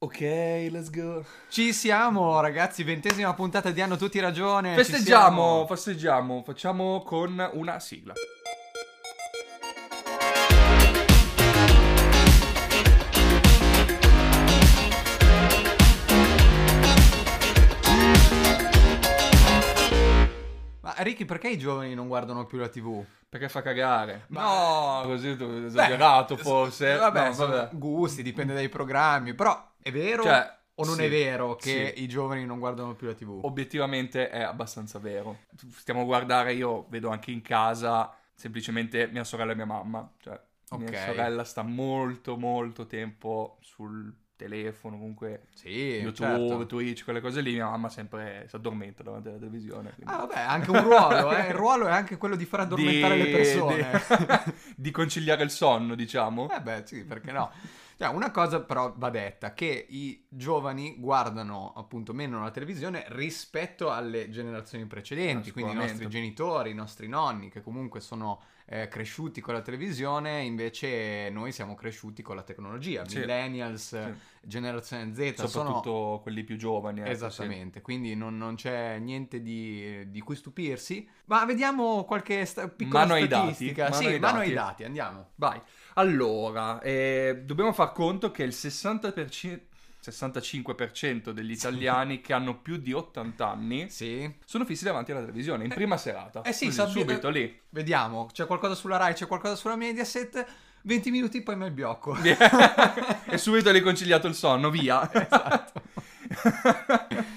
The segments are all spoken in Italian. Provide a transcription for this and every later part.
Ok, let's go. Ci siamo, ragazzi. Ventesima puntata di Hanno Tutti Ragione. Festeggiamo, festeggiamo. Facciamo con una sigla. Ma Ricky, perché i giovani non guardano più la TV? Perché fa cagare. Ma- No, così tu esagerato Beh, forse. Vabbè, No, sono vabbè. gusti, dipende dai programmi. Però è vero Cioè, o non sì, è vero che sì. i giovani non guardano più la TV? Obiettivamente è abbastanza vero. Stiamo a guardare, io vedo anche in casa semplicemente mia sorella e mia mamma. Cioè, Ok. mia sorella sta molto, molto tempo sul telefono, comunque Sì, YouTube, certo. Twitch, quelle cose lì. Mia mamma sempre si addormenta davanti alla televisione. quindi- Ah, vabbè, anche un ruolo, eh. Il ruolo è anche quello di far addormentare Di- le persone. Di, di conciliare il sonno, diciamo. Eh beh, sì, perché no? Cioè, una cosa però va detta, che i giovani guardano appunto meno la televisione rispetto alle generazioni precedenti, quindi i nostri genitori, i nostri nonni, che comunque sono eh, cresciuti con la televisione, invece noi siamo cresciuti con la tecnologia, Sì. millennials, Sì. generazione Z, sono... Soprattutto quelli più giovani. ecco, Esattamente, quindi non, non c'è niente di, di cui stupirsi. Ma vediamo qualche sta- piccola Mano ai dati, statistica. mano sì, ai mano dati. ai dati, andiamo. sì. Vai. Allora, eh, dobbiamo far conto che il 60%, 65% degli italiani che hanno più di 80 anni Sì. sono fissi davanti alla televisione in prima serata. eh sì, Così, sabbi- subito lì. Vediamo, c'è qualcosa sulla Rai, c'è qualcosa sulla Mediaset. 20 minuti poi mi blocco. e subito lì conciliato il sonno, via. esatto.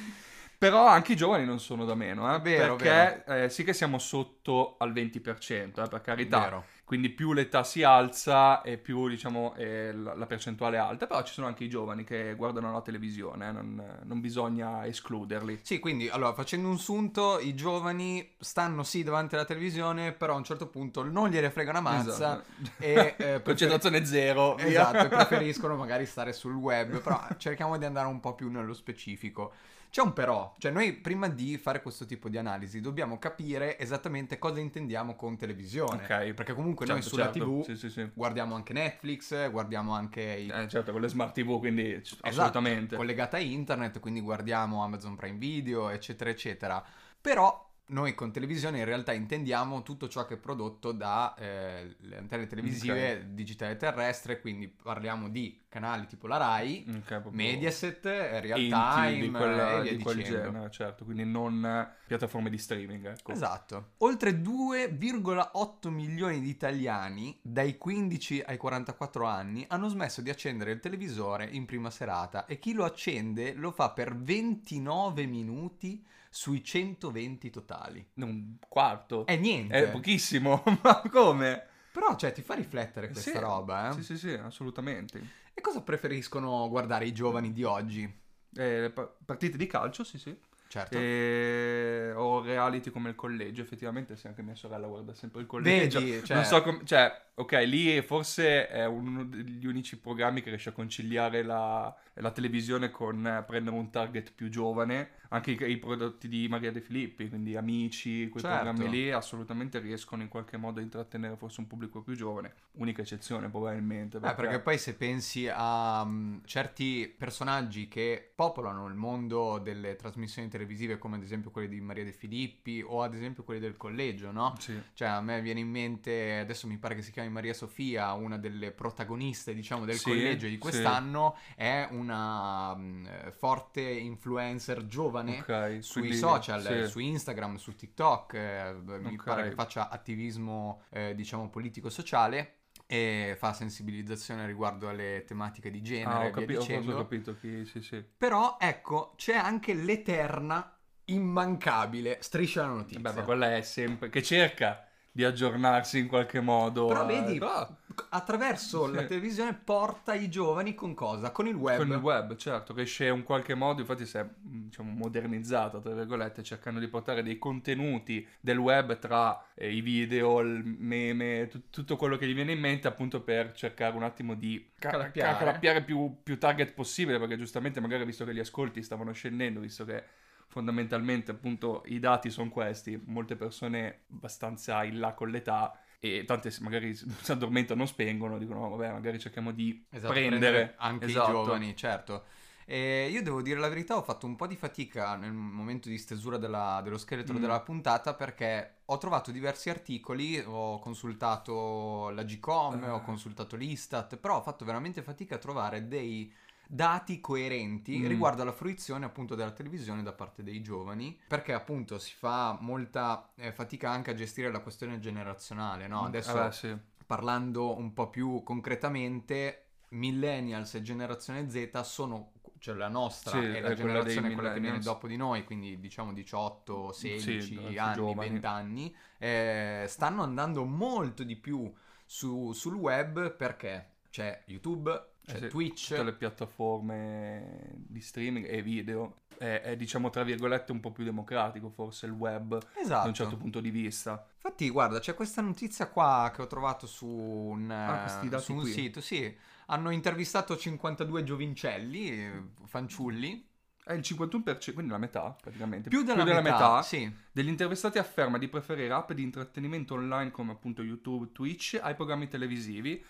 Però anche i giovani non sono da meno, eh, Vero, perché eh, sì che siamo sotto al 20%, eh, per carità. Vero. Quindi più l'età si alza e più, diciamo, la, percentuale è alta. Però ci sono anche i giovani che guardano la televisione, eh, non, non bisogna escluderli. Sì, quindi allora facendo un sunto, i giovani stanno sì davanti alla televisione, però a un certo punto non gliene frega una mazza Esatto. e eh, prefer- zero. Esatto, preferiscono magari stare sul web, però cerchiamo di andare un po' più nello specifico. C'è un però, cioè noi prima di fare questo tipo di analisi dobbiamo capire esattamente cosa intendiamo con televisione. Ok. Perché comunque Certo, noi sulla certo. TV Sì, sì, sì. guardiamo anche Netflix, guardiamo anche i... Eh, certo, con le smart TV, quindi Esatto, assolutamente. collegata a internet, quindi guardiamo Amazon Prime Video, eccetera, eccetera. Però noi con televisione in realtà intendiamo tutto ciò che è prodotto da eh, le antenne televisive Ok. digitale terrestre, quindi parliamo di canali tipo la Rai, Ok, proprio Mediaset, eh, Real Time di, quella- e via di quel genere, certo. Quindi non piattaforme di streaming, ecco. Esatto. Oltre 2,8 milioni di italiani dai 15 ai 44 anni hanno smesso di accendere il televisore in prima serata e chi lo accende lo fa per 29 minuti sui 120 totali. Un quarto. È niente. È pochissimo, ma come? Però, cioè, ti fa riflettere questa Sì, roba, eh? Sì, sì, sì, assolutamente. E cosa preferiscono guardare i giovani di oggi? Eh, pa- partite di calcio, sì, sì. Certo. E... O reality come il collegio, effettivamente, se anche mia sorella guarda sempre il collegio. Vedi, cioè- Non so come... Cioè, ok, lì forse è uno degli unici programmi che riesce a conciliare la, la televisione con eh, prendere un target più giovane. Anche i, i prodotti di Maria De Filippi, quindi Amici, quei Certo. programmi lì, assolutamente riescono in qualche modo a intrattenere forse un pubblico più giovane. Unica eccezione, probabilmente. Eh, perché poi se pensi a mm, certi personaggi che popolano il mondo delle trasmissioni televisive, come ad esempio quelli di Maria De Filippi o ad esempio quelli del collegio, no? Sì. Cioè a me viene in mente, adesso mi pare che si chiami Maria Sofia, una delle protagoniste, diciamo, del Sì, collegio di sì. quest'anno, è una eh, forte influencer giovane Ok, sui quindi- social, sì. su Instagram, su TikTok, eh, mi pare che faccia attivismo, eh, diciamo, politico-sociale e fa sensibilizzazione riguardo alle tematiche di genere Ah, ho, capi- ho capito chi, sì, sì. Però, ecco, c'è anche l'eterna, immancabile striscia la notizia. Beh, ma quella è sempre... che cerca di aggiornarsi in qualche modo. Però eh, vedi, però attraverso Sì. la televisione porta i giovani con cosa? Con il web. Con il web, certo, riesce in qualche modo, infatti si è diciamo, modernizzato, tra virgolette, cercando di portare dei contenuti del web tra eh, i video, il meme, tu- tutto quello che gli viene in mente appunto per cercare un attimo di ca- Calappiare. ca- calappiare più, più target possibile, perché giustamente magari visto che gli ascolti stavano scendendo, visto che fondamentalmente appunto i dati sono questi, molte persone abbastanza in là con l'età e tante magari si addormentano, spengono, dicono "No, vabbè magari cerchiamo di Esatto, prendere, anche Esatto. i giovani, certo. E io devo dire la verità, ho fatto un po' di fatica nel momento di stesura della- dello scheletro Mm. della puntata perché ho trovato diversi articoli, ho consultato la Gcom, Ah. ho consultato l'Istat, però ho fatto veramente fatica a trovare dei dati coerenti Mm. riguardo alla fruizione appunto della televisione da parte dei giovani, perché appunto si fa molta eh, fatica anche a gestire la questione generazionale, no? Adesso Eh beh, sì. parlando un po' più concretamente, millennials e generazione Z sono, cioè la nostra Sì, è è la quella generazione quella che viene dopo di noi, quindi diciamo 18, 16 Sì, ragazzi anni, giovani. 20 anni, eh, stanno andando molto di più su- sul web perché c'è YouTube, Eh sì, Twitch, Tutte le piattaforme di streaming e video. È, è, diciamo tra virgolette un po' più democratico forse il web esatto. da un certo punto di vista. Infatti, guarda, c'è questa notizia qua che ho trovato su un, Ah, su un sito, sì. Hanno intervistato 52 giovincelli, fanciulli, È il 51%, quindi la metà praticamente. più della, metà, sì. degli intervistati afferma di preferire app di intrattenimento online come appunto YouTube, Twitch ai programmi televisivi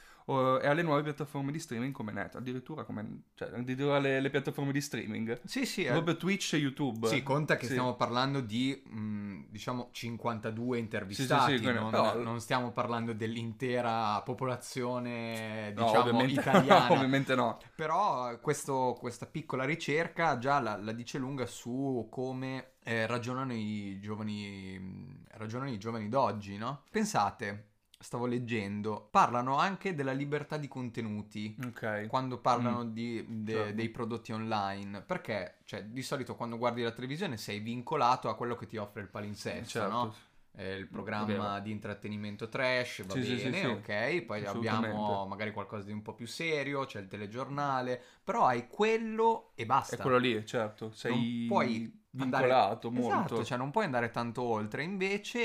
e alle nuove piattaforme di streaming come Net, addirittura come cioè, addirittura le, le piattaforme di streaming. Sì, sì, eh. Proprio Twitch e YouTube. Sì, conta che Sì. stiamo parlando di, mh, diciamo, 52 intervistati, Sì, sì, non, però- non stiamo parlando dell'intera popolazione, No, diciamo, ovviamente, italiana. ovviamente no. Però eh, questo- questa piccola ricerca già la, la dice lunga su come eh, ragionano, i giovani, mh, ragionano i giovani d'oggi, no? Pensate, stavo leggendo, parlano anche della libertà di contenuti Ok. quando parlano di- de- certo. dei prodotti online, perché cioè, di solito quando guardi la televisione sei vincolato a quello che ti offre il palinsesto, Certo. no? Eh, il programma di intrattenimento trash, va Sì, sì, sì, bene, sì. ok, poi abbiamo magari qualcosa di un po' più serio, c'è il telegiornale, però hai quello e basta. È quello lì, certo. Sei Non puoi andare- vincolato molto. Esatto, cioè non puoi andare tanto oltre. Invece,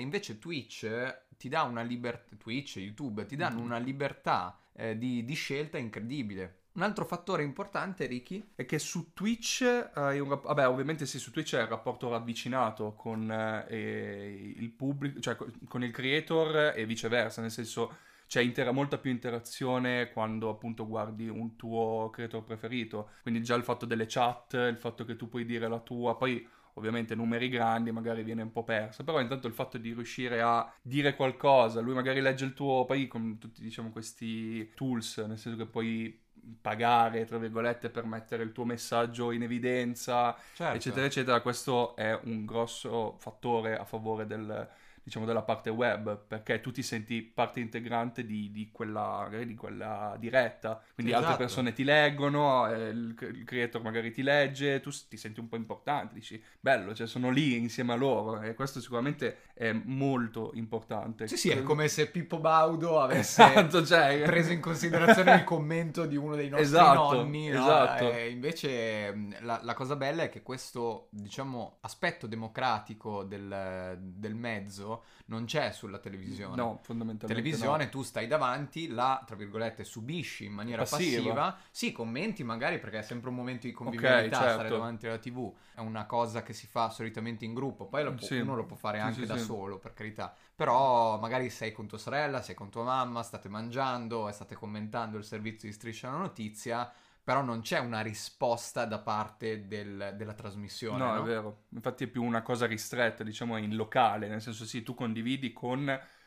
invece Twitch ti dà una libertà, Twitch, YouTube ti danno Mm. una libertà eh, di, di scelta incredibile. Un altro fattore importante, Ricky, È che su Twitch hai un rap- vabbè, ovviamente sì, su Twitch è il rapporto ravvicinato con eh, il pubblico, cioè co- con il creator e viceversa, nel senso c'è intera- molta più interazione quando appunto guardi un tuo creator preferito. Quindi già il fatto delle chat, il fatto che tu puoi dire la tua, poi ovviamente numeri grandi magari viene un po' perso, però intanto il fatto di riuscire a dire qualcosa, lui magari legge il tuo, poi con tutti diciamo questi tools, nel senso che puoi pagare, tra virgolette, per mettere il tuo messaggio in evidenza, certo. eccetera, eccetera. Questo è un grosso fattore a favore del, diciamo, della parte web, perché tu ti senti parte integrante di, di quella, di quella diretta. Quindi altre Esatto. persone ti leggono, eh, il, il creator magari ti legge, tu ti senti un po' importante, dici, bello, cioè sono lì insieme a loro e questo sicuramente è molto importante. Sì, sì, è come se Pippo Baudo avesse Esatto, cioè... preso in considerazione il commento di uno dei nostri Esatto, nonni. no? esatto. E invece mh, la, la cosa bella è che questo, diciamo, aspetto democratico del, del mezzo non c'è sulla televisione. No, fondamentalmente televisione tu stai davanti, la tra virgolette subisci in maniera passiva. Passiva. Sì, commenti magari perché è sempre un momento di convivialità certo. stare davanti alla TV. È una cosa che si fa solitamente in gruppo, poi lo può- Sì. uno lo può fare Sì, anche sì, da solo, per carità. Però magari sei con tua sorella, sei con tua mamma, state mangiando e state commentando il servizio di Striscia la Notizia, però non c'è una risposta da parte del- della trasmissione. No, No, è vero. Infatti è più una cosa ristretta, diciamo, in locale, nel senso sì, tu condividi con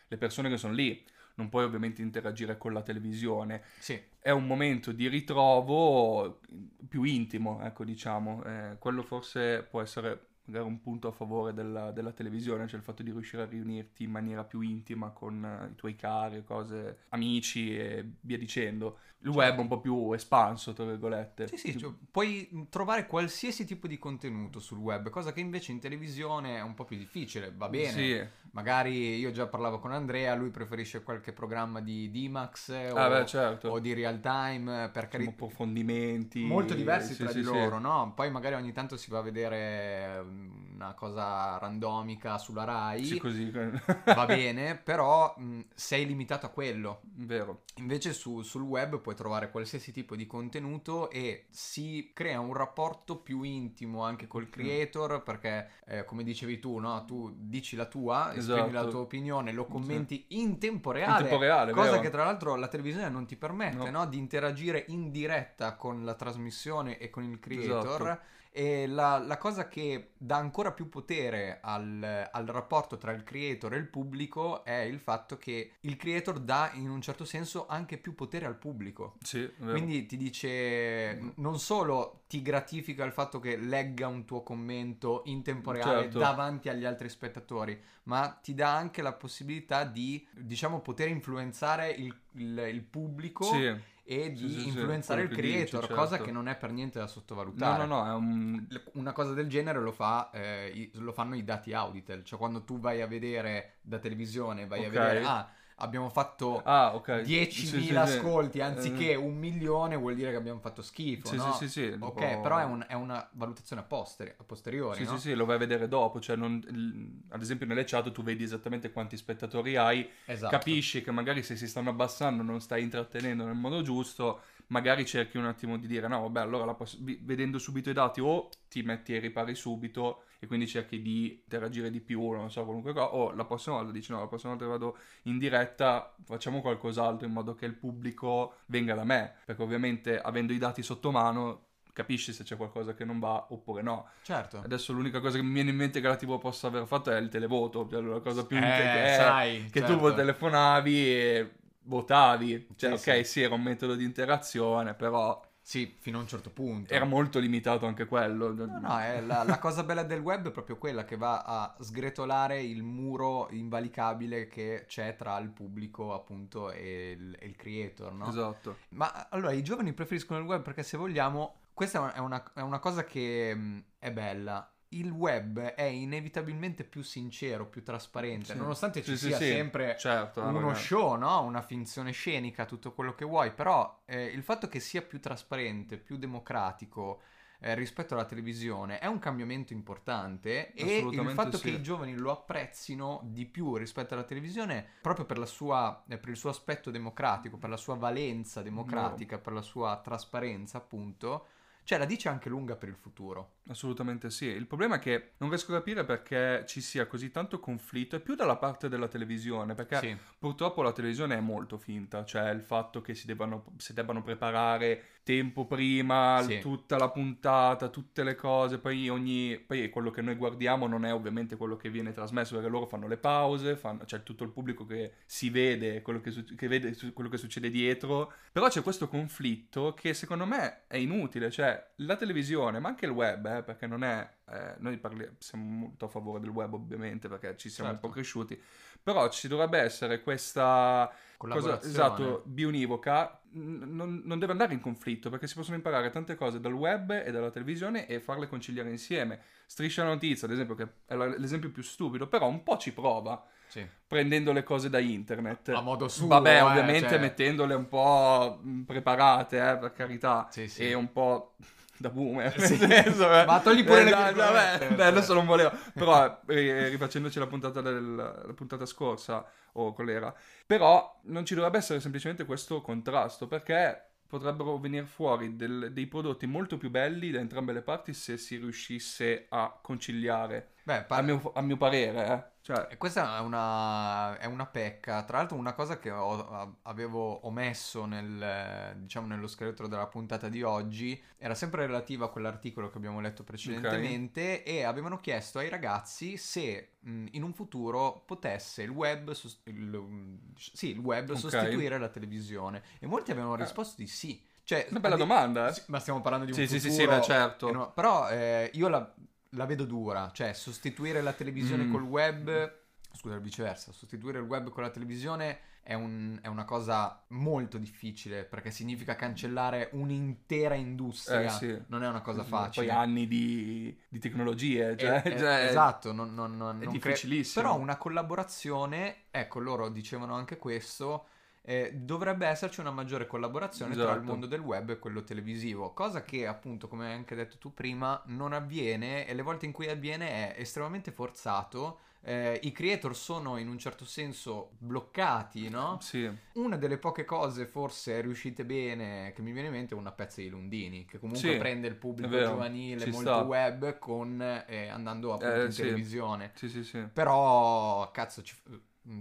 le persone che sono lì. Non puoi ovviamente interagire con la televisione. Sì, È un momento di ritrovo più intimo, ecco, diciamo. Eh, quello forse può essere magari un punto a favore della, della televisione, cioè il fatto di riuscire a riunirti in maniera più intima con eh, i tuoi cari, cose, amici e via dicendo. Il web è un po' più espanso, tra virgolette. Sì, sì, cioè, puoi trovare qualsiasi tipo di contenuto sul web, cosa che invece in televisione è un po' più difficile, va bene. Sì. Magari io già parlavo con Andrea, lui preferisce qualche programma di D-Max eh, o, Ah, beh, certo. o di real time, per carità. approfondimenti. Molto diversi Sì, tra sì, di loro, no? Poi magari ogni tanto si va a vedere mm, una cosa randomica sulla Rai, Sì, così. va bene, però mh, sei limitato a quello. Vero. Invece su- sul web puoi trovare qualsiasi tipo di contenuto e si crea un rapporto più intimo anche col creator perché eh, come dicevi tu, no? tu dici la tua, esprimi Esatto. la tua opinione, lo Sì. commenti in tempo In reale. tempo reale, Cosa vero. che tra l'altro la televisione non ti permette No. no? di interagire in diretta con la trasmissione e con il creator. Esatto. E la, la cosa che dà ancora più potere al, al rapporto tra il creator e il pubblico è il fatto che il creator dà in un certo senso anche più potere al pubblico. Sì. Quindi ti dice non solo ti gratifica il fatto che legga un tuo commento in tempo reale Certo. davanti agli altri spettatori, ma ti dà anche la possibilità di, diciamo, poter influenzare il, il- il pubblico Sì. E di Sì, sì, sì, influenzare il creator, cosa certo. che non è per niente da No, sottovalutare. no, no, è un... Una cosa del genere lo, fa, eh, lo fanno i dati Auditel, cioè quando tu vai a vedere da televisione, vai Ok. a vedere, ah, abbiamo fatto Ah, ok. 10.000 Sì, sì, ascolti anziché Eh, un milione, vuol dire che abbiamo fatto schifo, Sì, no? sì, sì, sì. Ok, tipo- però è, un- è una valutazione a, posteri- a posteriori, Sì, no? sì, sì, lo vai a vedere dopo, cioè non- ad esempio nelle chat tu vedi esattamente quanti spettatori hai, Esatto. capisci che magari se si stanno abbassando non stai intrattenendo nel modo giusto, magari cerchi un attimo di dire no, vabbè, allora poss- vedendo subito i dati o ti metti ai ripari subito e quindi cerchi di interagire di più, non so, qualunque cosa, o la prossima volta dici no, la prossima volta che vado in diretta facciamo qualcos'altro in modo che il pubblico venga da me, perché ovviamente avendo i dati sotto mano capisci se c'è qualcosa che non va oppure no. Certo. Adesso l'unica cosa che mi viene in mente che la TV possa aver fatto è il televoto, cioè la cosa più Eh, che, è- sai, che certo. tu telefonavi e votavi. Cioè, Sì, ok, sì. sì. era un metodo di interazione, però Sì, fino a un certo punto. era molto limitato anche quello. No, no, è la, la cosa bella del web è proprio quella che va a sgretolare il muro invalicabile che c'è tra il pubblico, appunto, e il, e il creator, no? Esatto. Ma allora i giovani preferiscono il web perché se vogliamo, questa è una, è una cosa che mh, è bella. Il web è inevitabilmente più sincero, più trasparente, Sì. nonostante ci Sì, sia sì. sempre Certo, uno ragazzi. show, no? Una finzione scenica, tutto quello che vuoi, però eh, il fatto che sia più trasparente, più democratico eh, rispetto alla televisione è un cambiamento importante e il fatto sì. che i giovani lo apprezzino di più rispetto alla televisione proprio per, la sua, eh, per il suo aspetto democratico, per la sua valenza democratica, per la sua trasparenza appunto, cioè la dice anche lunga per il futuro. Assolutamente sì. Il problema è che non riesco a capire perché ci sia così tanto conflitto, e più dalla parte della televisione, perché Sì. Purtroppo la televisione è molto finta, cioè il fatto che si debbano, si debbano preparare tempo prima, Sì. tutta la puntata, tutte le cose, poi ogni... poi quello che noi guardiamo non è ovviamente quello che viene trasmesso, perché loro fanno le pause, fanno, c'è tutto il pubblico che si vede, quello che, che vede quello che succede dietro, però c'è questo conflitto che secondo me è inutile, cioè la televisione, ma anche il web, eh, perché non è... eh, noi parli- siamo molto a favore del web ovviamente perché ci siamo Certo. un po' cresciuti, però ci dovrebbe essere questa cosa esatto, bionivoca, non, non deve andare in conflitto perché si possono imparare tante cose dal web e dalla televisione e farle conciliare insieme. Striscia la notizia, ad esempio, che è l'esempio più stupido, però un po' ci prova Sì. prendendo le cose da internet. A modo suo, Vabbè, eh, ovviamente cioè- mettendole un po' mh, preparate, eh, per carità, Sì, sì. e un po' da boomer, Sì. nel senso, eh. Ma togli pure Eh, le dai, virgolette, vabbè, beh, adesso non volevo, però eh, rifacendoci la puntata, del, la puntata scorsa, o qual era, però non ci dovrebbe essere semplicemente questo contrasto, perché potrebbero venire fuori del- dei prodotti molto più belli da entrambe le parti se si riuscisse a conciliare, Beh, par- a mio, a mio parere, eh. Cioè, E questa è una, è una pecca. Tra l'altro, una cosa che ho- avevo omesso nel, diciamo, nello scheletro della puntata di oggi era sempre relativa a quell'articolo che abbiamo letto precedentemente. E avevano chiesto ai ragazzi se mh, in un futuro potesse il web, sos- il- sì, il web Ok. sostituire la televisione. E molti avevano Eh. risposto di sì. Cioè, una bella di- domanda, eh. sì, Ma stiamo parlando di un Sì, sì, futuro... sì, sì, beh, certo. no, però eh, io la, la vedo dura, cioè sostituire la televisione Mm. col web, scusa, viceversa, sostituire il web con la televisione è, un- è una cosa molto difficile perché significa cancellare un'intera industria, Eh, sì. non è una cosa facile. Poi anni di, di tecnologie, cioè, Eh, eh, cioè, esatto, non, non- non- è non cre- difficilissimo. Però una collaborazione, ecco, loro dicevano anche questo, eh, dovrebbe esserci una maggiore collaborazione tra il Esatto. mondo del web e quello televisivo, cosa che appunto, come hai anche detto tu prima, non avviene e le volte in cui avviene è estremamente forzato. Eh, I creator sono in un certo senso bloccati, no? Sì, Una delle poche cose forse riuscite bene che mi viene in mente è una pezza di Lundini, che comunque Sì, prende il pubblico giovanile, ci molto sta. web, con, eh, andando appunto Eh, in sì. televisione. sì, sì, sì. Però, cazzo, ci,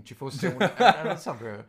ci fosse una... eh, non so che-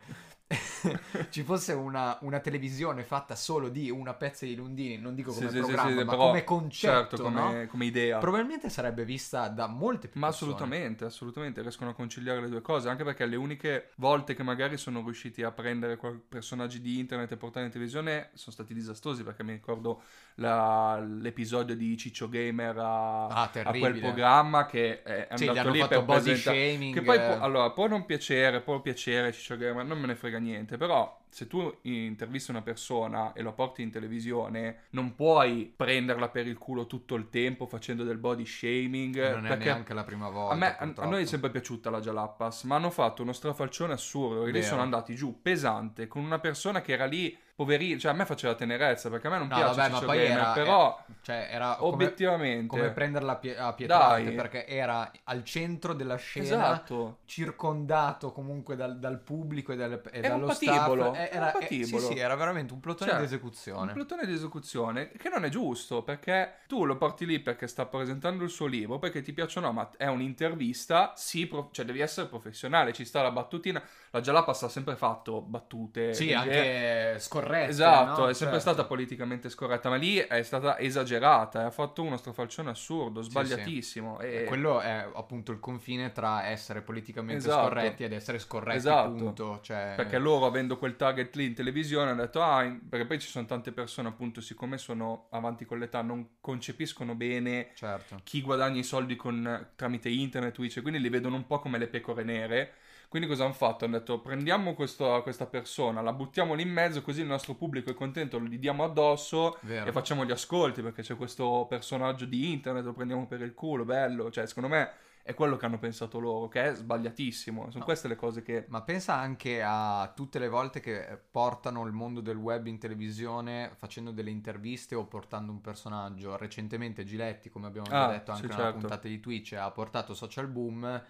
ci fosse una, una televisione fatta solo di una pezza di Lundini, non dico come Sì, sì, sì, programma, sì, ma però, come concetto, certo, come, no? come idea. Probabilmente sarebbe vista da molte più Ma persone. assolutamente, assolutamente, riescono a conciliare le due cose, anche perché le uniche volte che magari sono riusciti a prendere personaggi di internet e portarli in televisione sono stati disastrosi, perché mi ricordo la- l'episodio di Ciccio Gamer a, Ah, a quel programma che è andato lì fatto per body presentare... shaming. Che poi, può, allora, può non piacere, può piacere Ciccio Gamer, non me ne frega niente, però se tu intervisti una persona e lo porti in televisione, non puoi prenderla per il culo tutto il tempo facendo del body shaming. non è neanche la prima volta. a, me, a- noi è sempre piaciuta la Jalapas, ma hanno fatto uno strafalcione assurdo. E lì sono andati giù pesante con una persona che era lì, poverino. Cioè, a me faceva tenerezza perché a me non No, piace vabbè, ma poi Gamer, era- però Cioè, era come, obiettivamente. come prenderla a, pie- a pietrate, perché era al centro della scena, Esatto. circondato comunque dal, dal pubblico e, dal, e Era dallo patibolo, staff. Eh, era Era, eh, sì, sì, era veramente un plotone Cioè, di esecuzione. Un plotone di esecuzione che non è giusto perché tu lo porti lì perché sta presentando il suo libro, perché ti piacciono, ma è un'intervista, sì, pro- cioè devi essere professionale, ci sta la battutina. La Jalapas ha sempre fatto battute. Sì, eh, anche scorrette. Esatto, no? è sempre Certo. stata politicamente scorretta, ma lì è stata esagerata, e ha fatto uno strafalcione assurdo, Sì, sbagliatissimo. E E... Quello è appunto il confine tra essere politicamente Esatto. scorretti ed essere scorretti, Esatto. punto. Cioè, Perché loro, avendo quel target lì in televisione, hanno detto, ah, perché poi ci sono tante persone, appunto, siccome sono avanti con l'età, non concepiscono bene Certo. chi guadagna i soldi con- tramite internet, Twitch, quindi li vedono un po' come le pecore nere. Quindi cosa hanno fatto? Hanno detto prendiamo questo- questa persona, la buttiamo lì in mezzo così il nostro pubblico è contento, lo gli diamo addosso Vero. e facciamo gli ascolti perché c'è questo personaggio di internet, lo prendiamo per il culo, bello. Cioè, secondo me è quello che hanno pensato loro, che è sbagliatissimo. Sono No. queste le cose che... Ma pensa anche a tutte le volte che portano il mondo del web in televisione facendo delle interviste o portando un personaggio. Recentemente Giletti, come abbiamo già Ah, detto anche sì, nella certo. puntata di Twitch, ha portato Social Boom.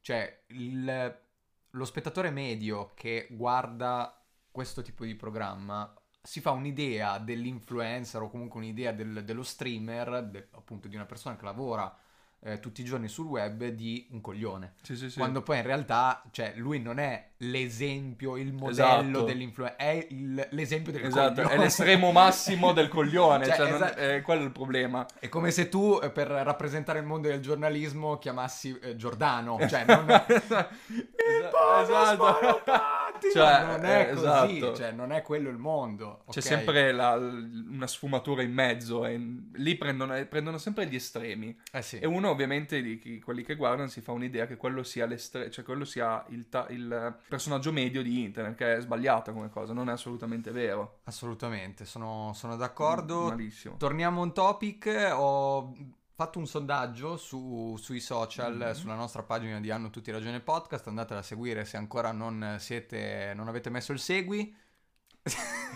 Cioè, il- lo spettatore medio che guarda questo tipo di programma si fa un'idea dell'influencer o comunque un'idea del- dello streamer, de- appunto di una persona che lavora eh, tutti i giorni sul web, di un coglione. Sì, sì, sì. Quando poi in realtà, cioè, lui non è l'esempio, il modello Esatto. dell'influencer, è il- l'esempio del Esatto, coglione. è l'estremo massimo del coglione, Cioè, cioè, non- esatto. è quello il problema. È come se tu, eh, per rappresentare il mondo del giornalismo, chiamassi eh, Giordano, cioè, non... esatto. Cioè, non è eh, così, esatto. cioè, non è quello il mondo. C'è ok? sempre la- una sfumatura in mezzo e lì prendono, prendono sempre gli estremi. Eh sì. E uno ovviamente di chi- quelli che guardano si fa un'idea che quello sia, l'estre- cioè quello sia il, ta- il personaggio medio di internet, che è sbagliata come cosa, non è assolutamente vero. Assolutamente, sono, sono d'accordo. Malissimo. Torniamo on topic, ho fatto un sondaggio su- sui social, Mhm. sulla nostra pagina di Hanno Tutti Ragione Podcast, andatela a seguire se ancora non siete, non avete messo il segui.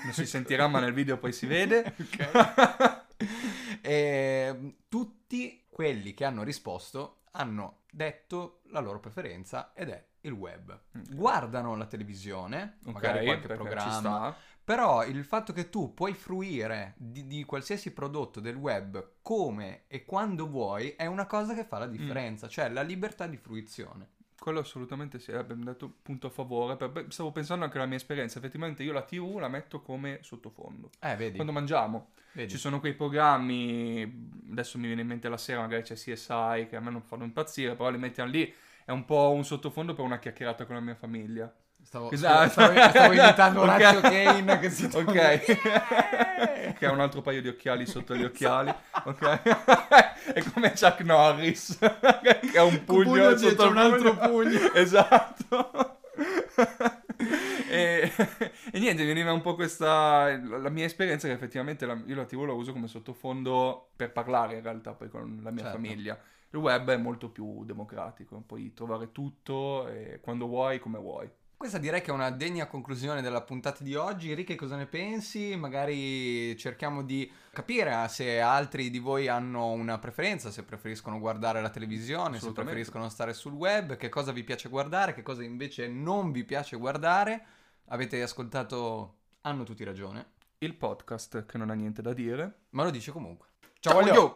Non si sentirà ma nel video poi si vede. E tutti quelli che hanno risposto hanno detto la loro preferenza ed è il web. Guardano la televisione, magari Ok, qualche programma. Però il fatto che tu puoi fruire di, di qualsiasi prodotto del web come e quando vuoi è una cosa che fa la differenza, Mm. cioè la libertà di fruizione. Quello assolutamente sì, abbiamo detto punto a favore. per- Stavo pensando anche alla mia esperienza. Effettivamente io la TV la metto come sottofondo. Eh, vedi, Quando mangiamo. vedi. Ci sono quei programmi, adesso mi viene in mente la sera, magari c'è CSI che a me non fanno impazzire, però li mettiamo lì, è un po' un sottofondo per una chiacchierata con la mia famiglia. Stavo, Esatto. stavo, stavo imitando Ok. Orazio Kane che si Ok. toglie- Yeah! che ha un altro paio di occhiali sotto gli occhiali, ok? è come Chuck Norris, che ha un pugno, pugno sotto un altro pugno. esatto. e, e niente, mi veniva un po' questa la mia esperienza che effettivamente la- io la TV la uso come sottofondo per parlare in realtà poi con la mia Certo. famiglia. Il web è molto più democratico, puoi trovare tutto quando vuoi, come vuoi. Questa direi che è una degna conclusione della puntata di oggi. Ricky, cosa ne pensi? Magari cerchiamo di capire se altri di voi hanno una preferenza, se preferiscono guardare la televisione, se preferiscono stare sul web, che cosa vi piace guardare, che cosa invece non vi piace guardare. Avete ascoltato Hanno tutti ragione, Il podcast che non ha niente da dire. ma lo dice comunque. Ciao, voglio!